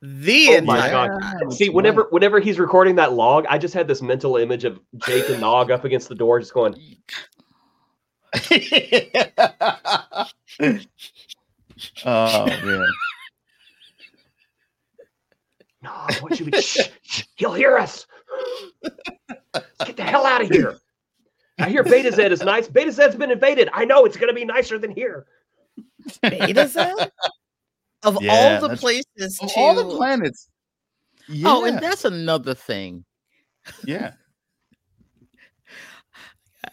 The Oh my entire God. See, whenever whenever he's recording that log, I just had this mental image of Jake and Nog up against the door, just going, (laughs) oh man. Nog, what should we? shh, shh, he'll hear us. Let's get the hell out of here. I hear Betazed is nice. Betazed's been invaded. I know it's going to be nicer than here. Betazed? Of Yeah, all the places Of to all the planets. Yeah. Oh, and that's another thing. yeah.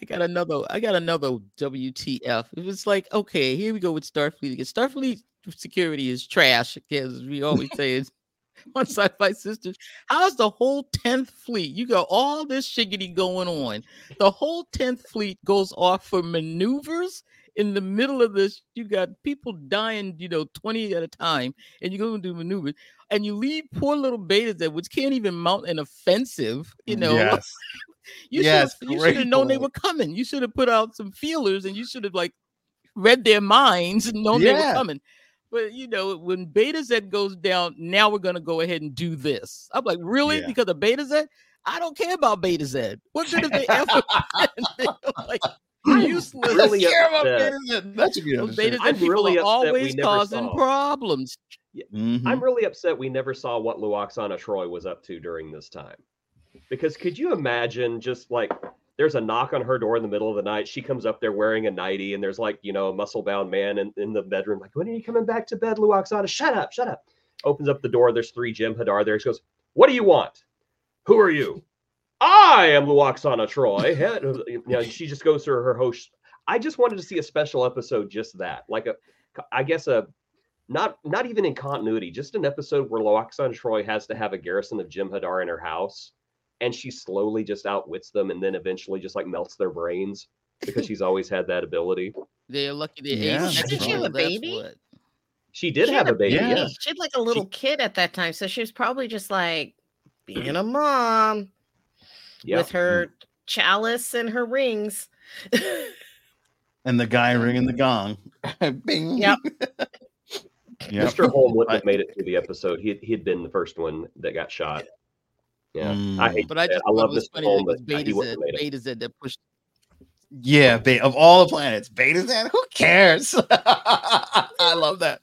I got another. I got another WTF. It was like, okay, here we go with Starfleet again. Starfleet security is trash, as we always say (laughs) (laughs) (laughs) it side Sci-Fi Sisters. How's the whole tenth fleet? You got all this shiggity going on. The whole tenth fleet goes off for maneuvers in the middle of this. You got people dying, you know, twenty at a time, and you go and do maneuvers, and you leave poor little Betazed which can't even mount an offensive. You mm, know, Yes. (laughs) you Yes, should you should have known they were coming. You should have put out some feelers and you should have like read their minds and known they were coming. But you know, when Betazed goes down, now we're gonna go ahead and do this. I'm like, really? Yeah. Because of Betazed? I don't care about Betazed. What good if they ever like useless? really Care about. Beta Z. That should be Those Betazed I'm people really are upset always causing saw. problems. Mhm. I'm really upset we never saw what Lwaxana Troi was up to during this time. Because could you imagine just like there's a knock on her door in the middle of the night. She comes up there wearing a nightie, and there's like, you know, a muscle bound man in, in the bedroom, like, when are you coming back to bed, Lwaxana? Shut up, shut up. Opens up the door. There's three Jem'Hadar there. She goes, What do you want? Who are you? I am Lwaxana Troi. You know, she just goes through her host. I just wanted to see a special episode, just that. Like a, I guess a not not even in continuity, just an episode where Lwaxana Troi has to have a garrison of Jem'Hadar in her house, and she slowly just outwits them, and then eventually just like melts their brains because (laughs) she's always had that ability. They're lucky they Yeah. ate Did she have a baby? She did She have a baby, Yeah. yes. She had like a little kid at that time, so she was probably just like being a mom Yeah. with her chalice and her rings. (laughs) And the guy ringing the gong. (laughs) Bing. Yep. Yep. Mr. Homn wouldn't have made it through the episode. He he had been the first one that got shot. Yeah, Mm. hate. But I just I love it was Mr. funny Homn, that it was Beta wouldn't Z, have made it. Betazed that pushed Yeah, ba- of all the planets, Betazed. Who cares? (laughs) I love that.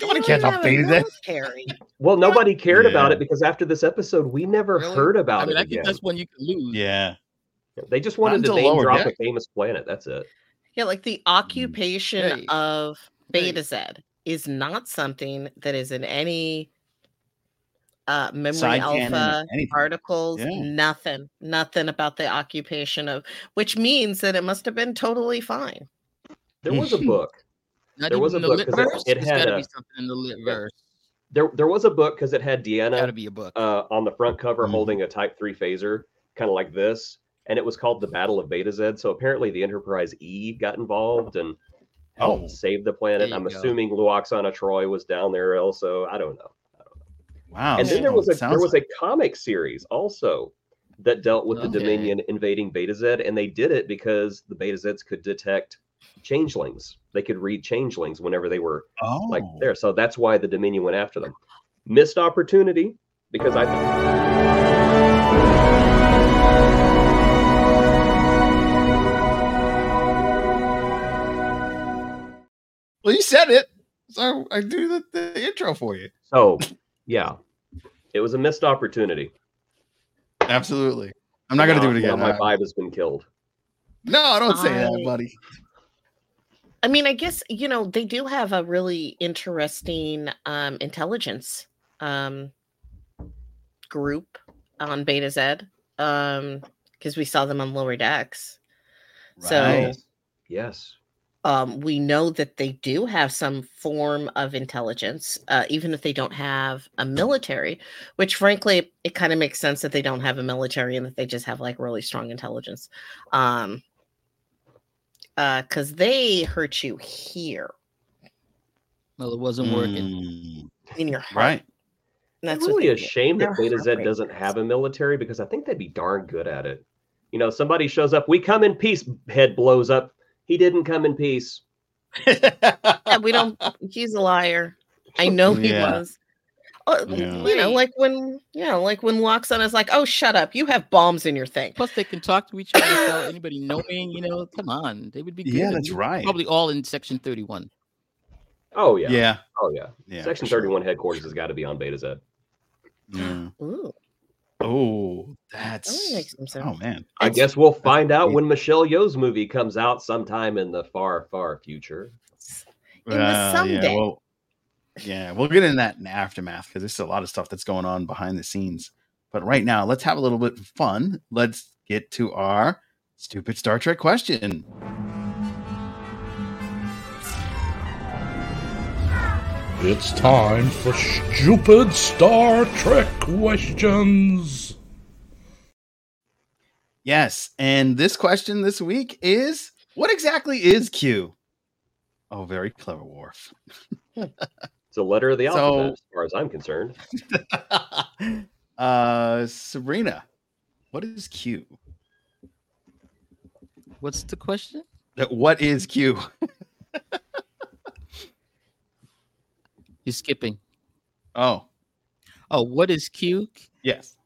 Nobody They cares about Beta have a Z. military. Well, nobody cared about it because after this episode, we never Really? heard about I mean, it I think again. that's when you can lose. Yeah. They just wanted to name drop Deck. a famous planet. That's it. Yeah, like the occupation Hey. of Hey. Betazed is not something that is in any uh memory Side alpha anything. articles, Yeah. nothing, nothing about the occupation of which means that it must have been totally fine. There was a (laughs) book. Not There was a the book lit 'cause it- it had gotta a- be something in the lit verse. There, there was a book because it had Gotta Deanna be a book. uh, on the front cover Mhm. holding a Type Three phaser, kind of like this, and it was called the Battle of Betazed. So apparently, the Enterprise E got involved and helped Oh. save the planet. I'm you go. assuming Lwaxana Troi was down there also. I don't know. Wow. and then there was a there was a comic series also that dealt with the Dominion invading Betazed, and they did it because the Beta Zs could detect changelings. They could read changelings whenever they were oh. like there. So that's why the Dominion went after them. Missed opportunity because I think Well, you said it. So I do the, the intro for you. so. Yeah, it was a missed opportunity. Absolutely. I'm not going to do it again. my vibe has been killed. no, don't say that, buddy. I mean, I guess you know they do have a really interesting um, intelligence um, group on Betazed because we saw them on lower decks. So- Right. Yes. Yes. Um, we know that they do have some form of intelligence, uh, even if they don't have a military. Which, frankly, it kind of makes sense that they don't have a military and that they just have like really strong intelligence, um, because they hurt you here Well, it wasn't working. Mm, in your heart. right. And that's what really a did. shame that Betazed doesn't have a military because I think they'd be darn good at it. You know, somebody shows up, we come in peace, head blows up. He didn't come in peace. (laughs) Yeah, we don't. He's a liar. I know he Yeah. was. Oh, Yeah. You know, like when you know, like when Loxon is like, "Oh, shut up! You have bombs in your thing." Plus, they can talk to each other without anybody knowing. You know, come on, they would be. Good Yeah, that's right. Probably all in Section Thirty-One. Oh yeah. yeah. Oh yeah. Yeah. Section for sure. 31 headquarters has got to be on Betazed. Yeah. Ooh, Oh, that that's. makes some sense. Oh man. I It's- guess we'll find out great. when Michelle Yeoh's movie comes out sometime in the far, far future. In the Uh, someday. Yeah, well, yeah, we'll get in that in aftermath because there's a lot of stuff that's going on behind the scenes. But right now, let's have a little bit of fun. Let's get to our stupid Star Trek question. It's time for stupid Star Trek questions. Yes, and this question this week is: What exactly is Q? Oh, very clever, Worf. It's a letter of the So- alphabet, as far as I'm concerned. (laughs) uh, Sabrina, what is Q? What's the question? What is Q? (laughs) You're skipping. Oh, Oh, what is Q? yes.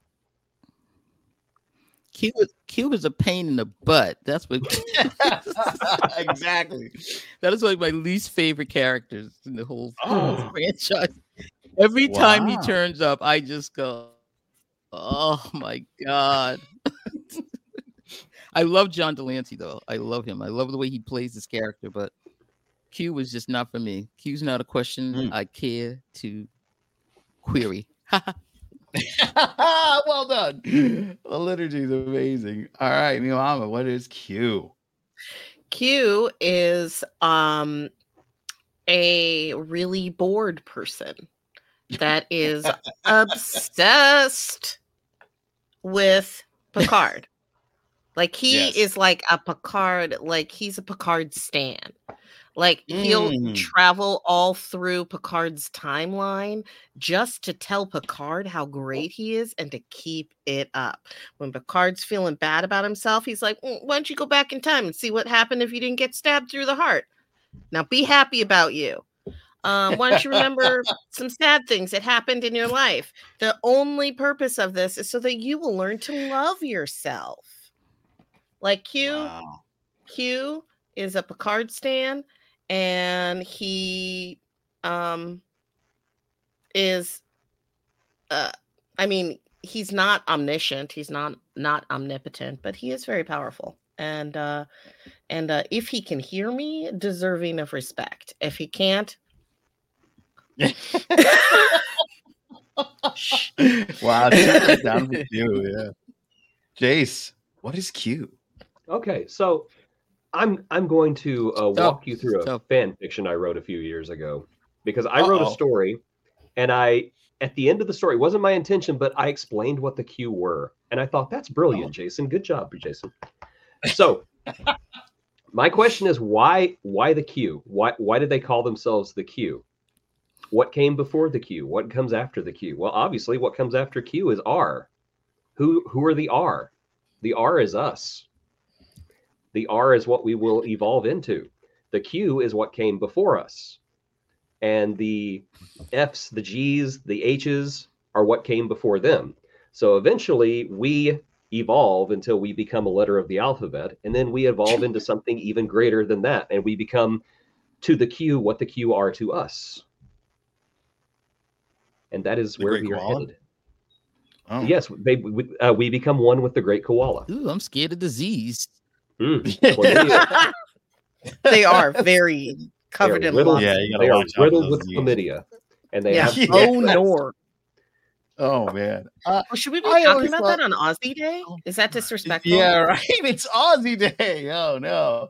Q is Q is a pain in the butt. That's what. (laughs) exactly. that is like my least favorite characters in the whole Oh. franchise. Every time he turns up, I just go, "Oh my god!" (laughs) I love John de Lancie though. I love him. I love the way he plays this character, but Q was just not for me. Q's not a question Mm. I care to query. (laughs) well done. The liturgy is amazing. All right, Muhammad, what is Q? Q is um a really bored person that is (laughs) obsessed with Picard. (laughs) Like he Yes. is like a Picard, like he's a Picard stan. Like he'll Mm. travel all through Picard's timeline just to tell Picard how great he is and to keep it up. When Picard's feeling bad about himself, he's like, "Mm, "Why don't you go back in time and see what happened if you didn't get stabbed through the heart? Now be happy about you. Um, why don't you remember (laughs) some sad things that happened in your life? The only purpose of this is so that you will learn to love yourself. Like Q, Wow. Q is a Picard stan, and he um is uh I mean, he's not omniscient, he's not not omnipotent, but he is very powerful. And uh and uh if he can hear me, deserving of respect. If he can't, (laughs) wow, super down for Q, yeah. Jace, what is Q? Okay, so I'm I'm going to uh, walk you through a Tough. fan fiction I wrote a few years ago because I wrote Uh-oh. a story, and I at the end of the story it wasn't my intention, but I explained what the Q were, and I thought that's brilliant, Jason. Good job, Jason. So my question is why why the Q? Why why did they call themselves the Q? What came before the Q? What comes after the Q? Well, obviously, what comes after Q is R. Who who are the R? The R is us. The R is what we will evolve into. The Q is what came before us. And the F's, the G's, the H's are what came before them. So eventually we evolve until we become a letter of the alphabet. And then we evolve into something even greater than that. And we become to the Q what the Q are to us. And that is The where we are koala? headed. Oh. Yes, they, we, uh, we become one with the great koala. Ooh, I'm scared of disease. (laughs) Mm, (laughs) they are very covered in riddled- Yeah, you gotta they are watch riddled with diseases. chlamydia, and they Yeah. have Yeah. (laughs) Oh no. Oh man. Uh, Well, should we be I talking about thought- that on Aussie Day? Is that disrespectful? yeah, right. It's Aussie Day. Oh no.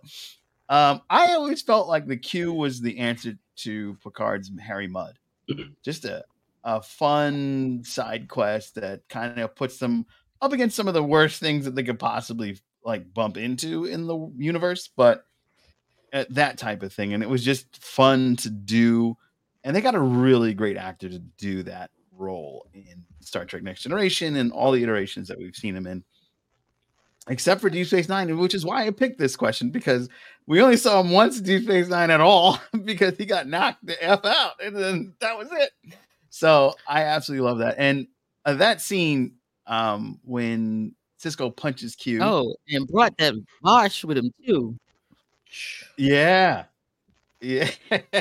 Um, I always felt like the Q was the answer to Picard's Harry Mudd. (clears throat) Just a a fun side quest that kind of puts them up against some of the worst things that they could possibly like bump into in the universe, but uh, that type of thing. And it was just fun to do. And they got a really great actor to do that role in Star Trek Next Generation and all the iterations that we've seen him in except for Deep Space Nine, which is why I picked this question because we only saw him once in Deep Space Nine at all (laughs) because he got knocked the F out and then that was it. So I absolutely love that. And uh, that scene um, when Sisko punches Q. Oh, and brought that Vash with him too. Yeah. Yeah.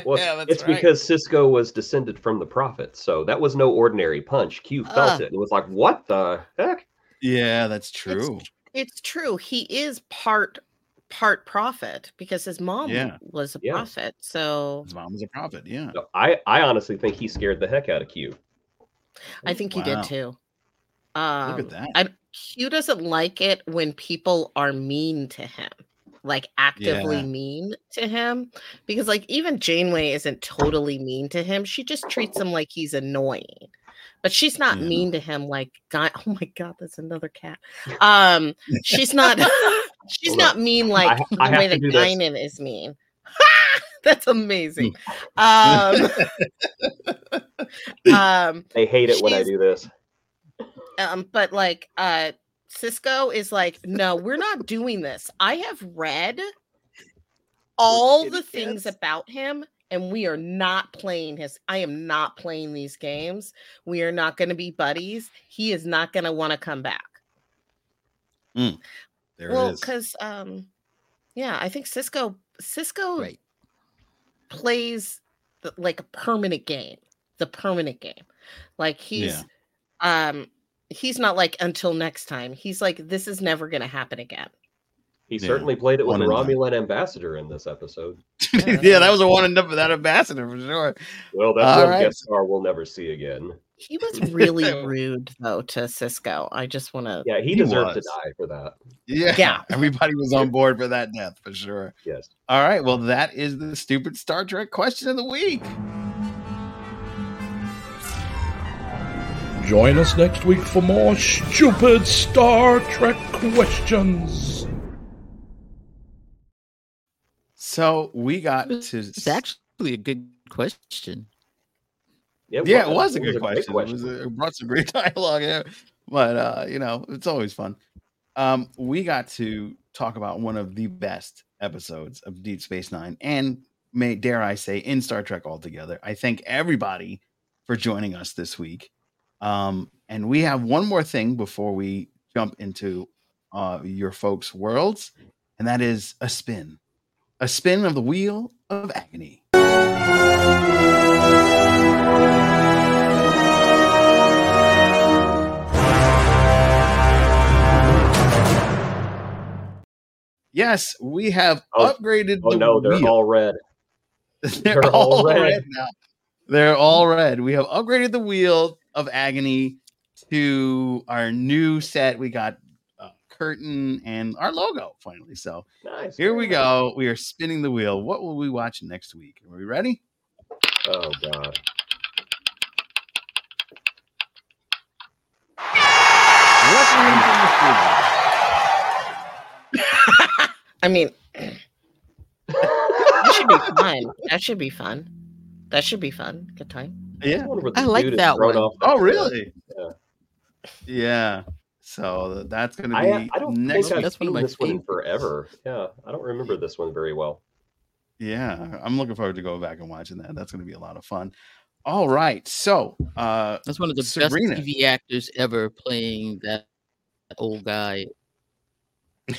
Well, (laughs) yeah, it's right. because Sisko was descended from the prophet, so that was no ordinary punch. Q felt Ah. it and was like, "What the heck?" Yeah, that's true. It's true. He is part part prophet because his mom Yeah. was a Yeah. prophet. So His mom was a prophet. Yeah. So I, I honestly think he scared the heck out of Q. I think he Wow. did too. Um, Look at that. I, Q doesn't like it when people are mean to him, like actively Yeah. mean to him, because like even Janeway isn't totally mean to him. She just treats him like he's annoying, but she's not Yeah. mean to him. Like God, oh my God, that's another cat. Um, she's not. (laughs) (laughs) she's Hold not mean like I- the I have way that do this. Guinan is mean. (laughs) that's amazing. um, um, They hate it when I do this. Um but like uh sisko is like no we're not doing this. I have read all the things about him and we are not playing his i am not playing these games. We are not going to be buddies. He is not going to want to come back. There well because um yeah i think sisko sisko Right. plays the, like a permanent game the permanent game. Like he's um he's not like until next time he's like this is never going to happen again He Yeah. certainly played it with One the and done. Romulan ambassador in this episode. (laughs) yeah, that was a one and done for that ambassador for sure. Well, that's All one right. guest star we'll never see again. he was really (laughs) rude though to sisko i just want to Yeah, he, He deserved to die for that. Yeah. Yeah. (laughs) Everybody was on board for that death for sure. Yes. All right. Well, that is the stupid Star Trek question of the week. Join us next week for more stupid Star Trek questions. So we got to. It's actually a good question. Yeah, yeah, it was a good great question. It, was a- it brought some great (laughs) dialogue. Yeah. But uh, you know, it's always fun. Um, we got to talk about one of the best episodes of Deep Space Nine, and may dare I say, in Star Trek altogether. I thank everybody for joining us this week. Um, and we have one more thing before we jump into uh, your folks' worlds, and that is a spin, a spin of the wheel of agony. Yes, we have Oh, upgraded Oh the no, they're wheel. all red. (laughs) They're, They're all all red. red. now. They're all red. We have upgraded the wheel of agony to our new set. We got a curtain and our logo finally. So Nice. here we go. We are spinning the wheel. What will we watch next week? Are we ready? Oh god. Welcome into the studio. i mean (clears throat) that should be fun that should be fun that should be fun good time Yeah. One where I like that thrown one. off the Oh, cliff. really? Yeah. Yeah. So that's going to be I don't next think I've week. That's one of my this one forever. Yeah, I don't remember this one very well. Yeah, I'm looking forward to going back and watching that. That's going to be a lot of fun. All right, so uh, That's one of the Sabrina. best TV actors ever playing that old guy. (laughs)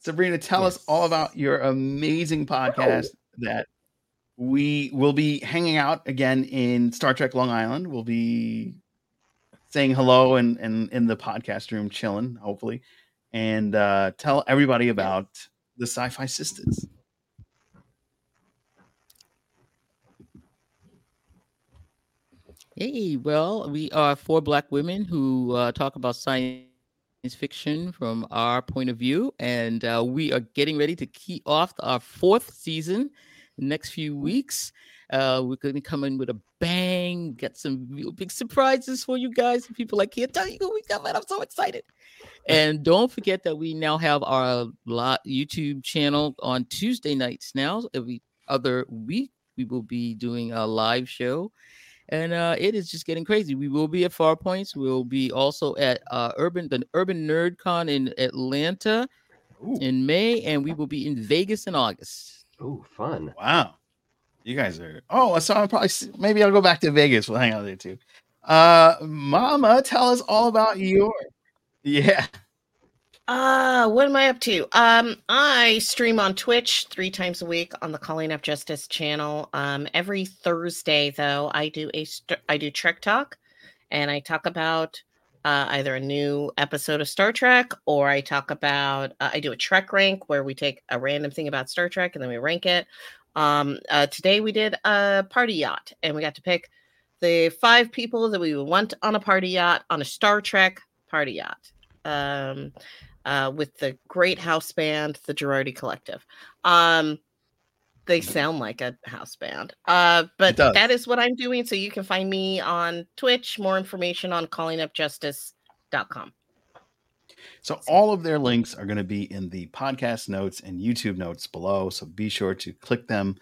Sabrina, tell us all about your amazing podcast that we will be hanging out again in Star Trek Long Island. We'll be saying hello and and in the podcast room, chilling, hopefully, and uh, tell everybody about the Sci-Fi Sisters. Hey, well, we are four black women who uh, talk about science fiction from our point of view, and uh, we are getting ready to key off our fourth season next few weeks. Uh, we're going to come in with a bang, get some real big surprises for you guys. People I can't tell you who we got, but I'm so excited. And don't forget that we now have our YouTube channel on Tuesday nights now. Every other week, we will be doing a live show. And uh, it is just getting crazy. We will be at Far Points. We'll be also at uh, Urban the Urban Nerd Con in Atlanta Ooh. in May, and we will be in Vegas in August. Oh, fun! Wow, you guys are. Oh, so I'll probably maybe I'll go back to Vegas. We'll hang out there too. Uh, Mama, tell us all about your. Yeah. Uh, what am I up to? Um, I stream on Twitch three times a week on the Calling Up Justice channel. Um, every Thursday though, I do a st- I do Trek Talk, and I talk about uh, either a new episode of Star Trek or I talk about uh, I do a Trek rank where we take a random thing about Star Trek and then we rank it. Um, uh, today we did a party yacht, and we got to pick the five people that we would want on a party yacht on a Star Trek party yacht. Um, uh, with the great house band, the Girardi Collective. Um, they sound like a house band. Uh, but that is what I'm doing. So you can find me on Twitch. More information on callingupjustice.com. So all of their links are going to be in the podcast notes and YouTube notes below. So be sure to click them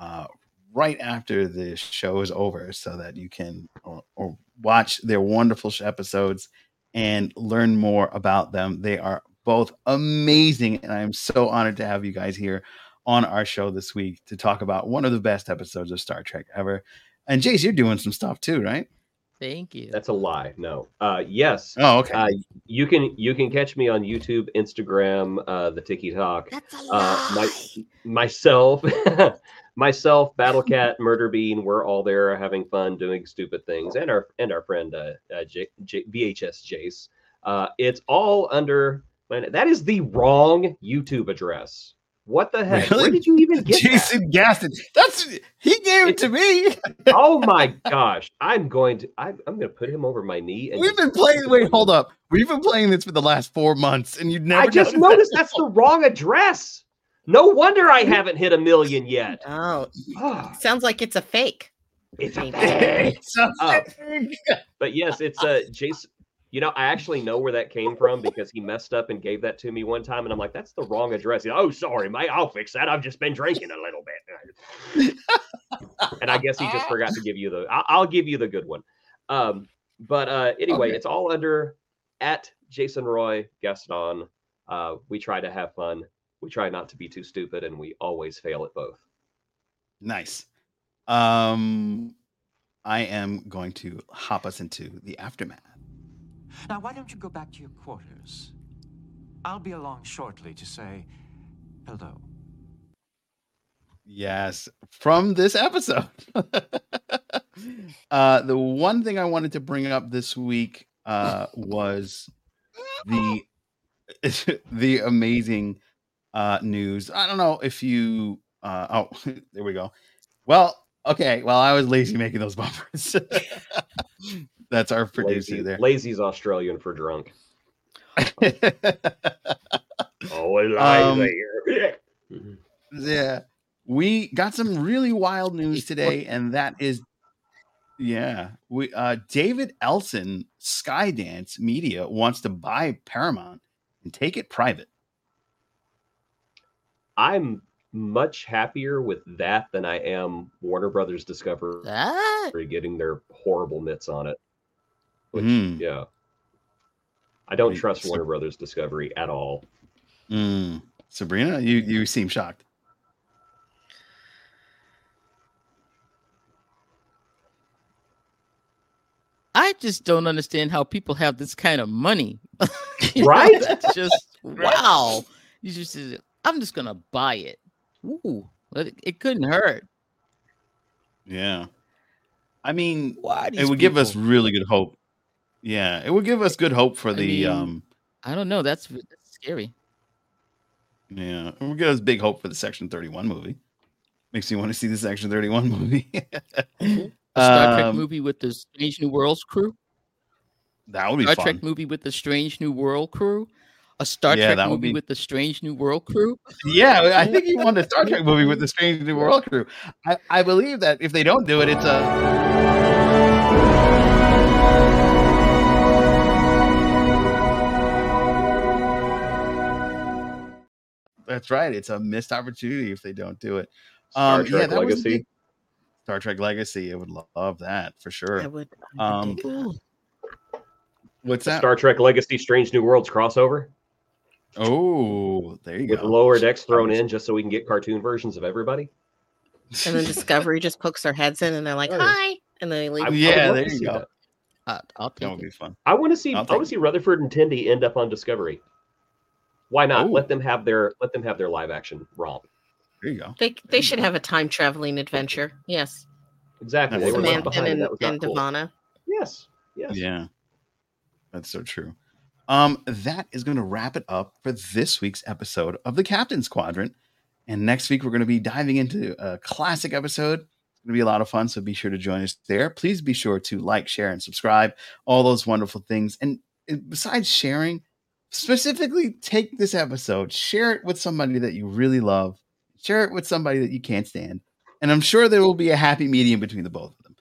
uh, right after the show is over so that you can or, or watch their wonderful episodes and learn more about them. They are both amazing. And I'm so honored to have you guys here on our show this week to talk about one of the best episodes of Star Trek ever. And Jace, you're doing some stuff too, right? Thank you. That's a lie. No. Uh, yes. Oh, okay. Uh, you can you can catch me on YouTube, Instagram, uh, the Tiki Talk. That's a lie. Uh, my, myself, (laughs) myself, Battle Cat, Murder Bean. We're all there having fun, doing stupid things, and our and our friend uh, uh J, J, VHS Jace. Uh, it's all under that is the wrong YouTube address. What the heck? Really? Where did you even get Jason that? Gaston? That's he gave it to me. (laughs) oh my gosh! I'm going to. I'm, I'm going to put him over my knee. We've been playing. Wait, hold up. We've been playing this for the last four months, and you never. I just noticed that's the (laughs) wrong address. No wonder I haven't hit a million yet. Oh, oh. (sighs) sounds like it's a fake. It's a fake. (laughs) It's a fake. Uh, but yes, it's a uh, Jason. You know, I actually know where that came from because he messed up and gave that to me one time, and I'm like, "That's the wrong address." He, oh, sorry, mate. I'll fix that. I've just been drinking a little bit, and I guess he just (laughs) forgot to give you the. I'll, give you the good one. Um, but uh, anyway, okay. it's all under at Jason Roy Gaston. Uh, we try to have fun. We try not to be too stupid, and we always fail at both. Nice. Um, I am going to hop us into the aftermath. Now, why don't you go back to your quarters? I'll be along shortly to say hello. Yes, from this episode. (laughs) uh, the one thing I wanted to bring up this week uh, was the (laughs) the amazing uh, news. I don't know if you. Uh, oh, (laughs) there we go. Well, okay. Well, I was lazy making those bumpers. That's our producer Lazy, there. Lazy's Australian for drunk. (laughs) oh, um, (laughs) yeah, we got some really wild news today, and that is, yeah, we uh David Ellison Skydance Media wants to buy Paramount and take it private. I'm much happier with that than I am Warner Brothers Discovery that? getting their horrible mitts on it. Which, mm. yeah, I don't Wait, trust Warner Brothers Discovery at all. Mm. Sabrina, you you seem shocked. I just don't understand how people have this kind of money. (laughs) right? That's just (laughs) wow. You just I'm just gonna buy it. Ooh, it, it couldn't hurt. Yeah. I mean, Why it would people? give us really good hope yeah, it would give us good hope for I the mean, um I don't know. That's, that's scary. Yeah, it would give us big hope for the Section 31 movie. Makes me want to see the Section 31 movie. (laughs) a Star Trek um, movie with the Strange New Worlds crew. That would be Star fun. Trek movie with the Strange New World crew. A Star Yeah, Trek would movie be- with the Strange New World crew. Yeah, I think you want a Star Trek movie with the Strange New World crew. I, I believe that if they don't do it, it's a That's right. It's a missed opportunity if they don't do it. Star Um, yeah, Trek that Legacy. big- Star Trek Legacy. I would lo- love that for I sure. would. I would Um, dig. What's that? Star Trek Legacy Strange New Worlds crossover Oh, there you go. with lower decks thrown in just so we can get cartoon versions of everybody. And then Discovery just pokes their heads in and they're like, (laughs) hi. And then they leave. I- I Yeah, love there you go. that. I, I'll That take would be fun. I want to see. I'll I take want to see Rutherford and Tendi end up on Discovery. Why not? Oh. Let them have their let them have their live action romp. There you go. They, they should have a time traveling adventure. Yes. Exactly. They That's were left Samantha behind. and and, that was and cool. D'Vana. Yes. Yes. Yeah. That's so true. Um, that is going to wrap it up for this week's episode of the Captain's Quadrant. And next week, we're going to be diving into a classic episode. It's going to be a lot of fun. So be sure to join us there. Please be sure to like, share, and subscribe, all those wonderful things. And and besides sharing, specifically take this episode, share it with somebody that you really love, share it with somebody that you can't stand. And I'm sure there will be a happy medium between the both of them.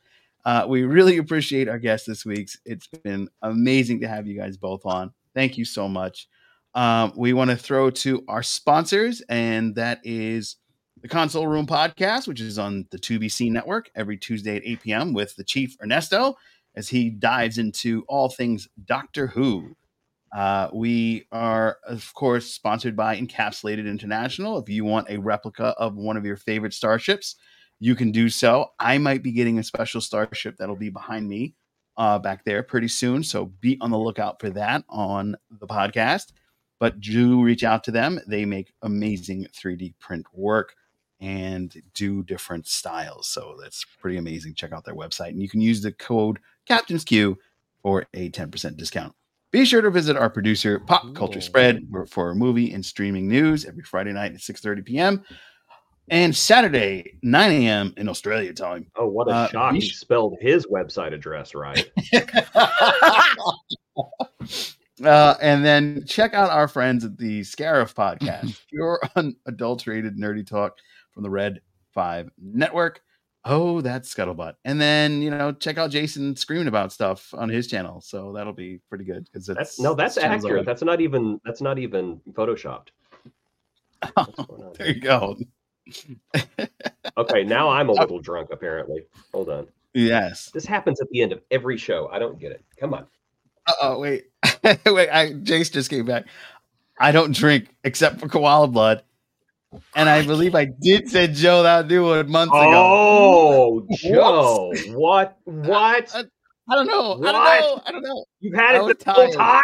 Uh, we really appreciate our guest this week. It's been amazing to have you guys both on. Thank you so much. Um, we want to throw to our sponsors, and that is the Console Room Podcast, which is on the 2BC network every Tuesday at 8 p.m. with the Chief Ernesto as he dives into all things Doctor Who. Uh, we are, of course, sponsored by Encapsulated International. If you want a replica of one of your favorite starships, you can do so. I might be getting a special starship that'll be behind me uh, back there pretty soon. So be on the lookout for that on the podcast. But do reach out to them. They make amazing 3D print work and do different styles. So that's pretty amazing. Check out their website. And you can use the code Captain's Q for a 10% discount. Be sure to visit our producer, Pop Culture. Spread, for- for movie and streaming news every Friday night at 6.30 p.m. and Saturday, 9 a.m. in Australia time. Oh, what a Uh, shock! He sh- spelled his website address right. (laughs) (laughs) uh, and then check out our friends at the Scarif podcast, (laughs) pure unadulterated nerdy talk from the Red Five Network. Oh, that's Scuttlebutt. And then you know, check out Jason screaming about stuff on his channel. So that'll be pretty good because That's no, that's accurate. That's not even that's not even photoshopped. (laughs) On there here? you go. Okay, now I'm a (laughs) little drunk. Apparently, hold on. Yes. This happens at the end of every show. I don't get it. Come on. Uh oh, wait, (laughs) wait. I, Jace just came back. I don't drink except for koala blood, and I believe I did send Joe that new one months ago. Oh, Joe, what? What? I, I don't know. I don't know. I don't know. You've had it was the whole time.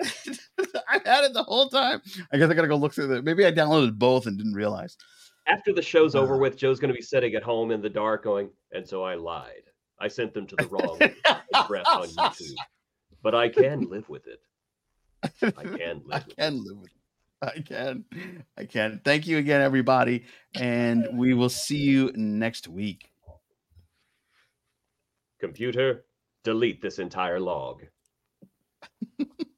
(laughs) I've had it the whole time. I guess I gotta go look through the. Maybe I downloaded both and didn't realize. After the show's over Uh. with, Joe's going to be sitting at home in the dark, going, "And so I lied. I sent them to the wrong (laughs) address on YouTube, but I can live with it. I can (laughs) I live with can live with it. (laughs) I can. I can. Thank you again, everybody, and we will see you next week. Computer, delete this entire log. (laughs)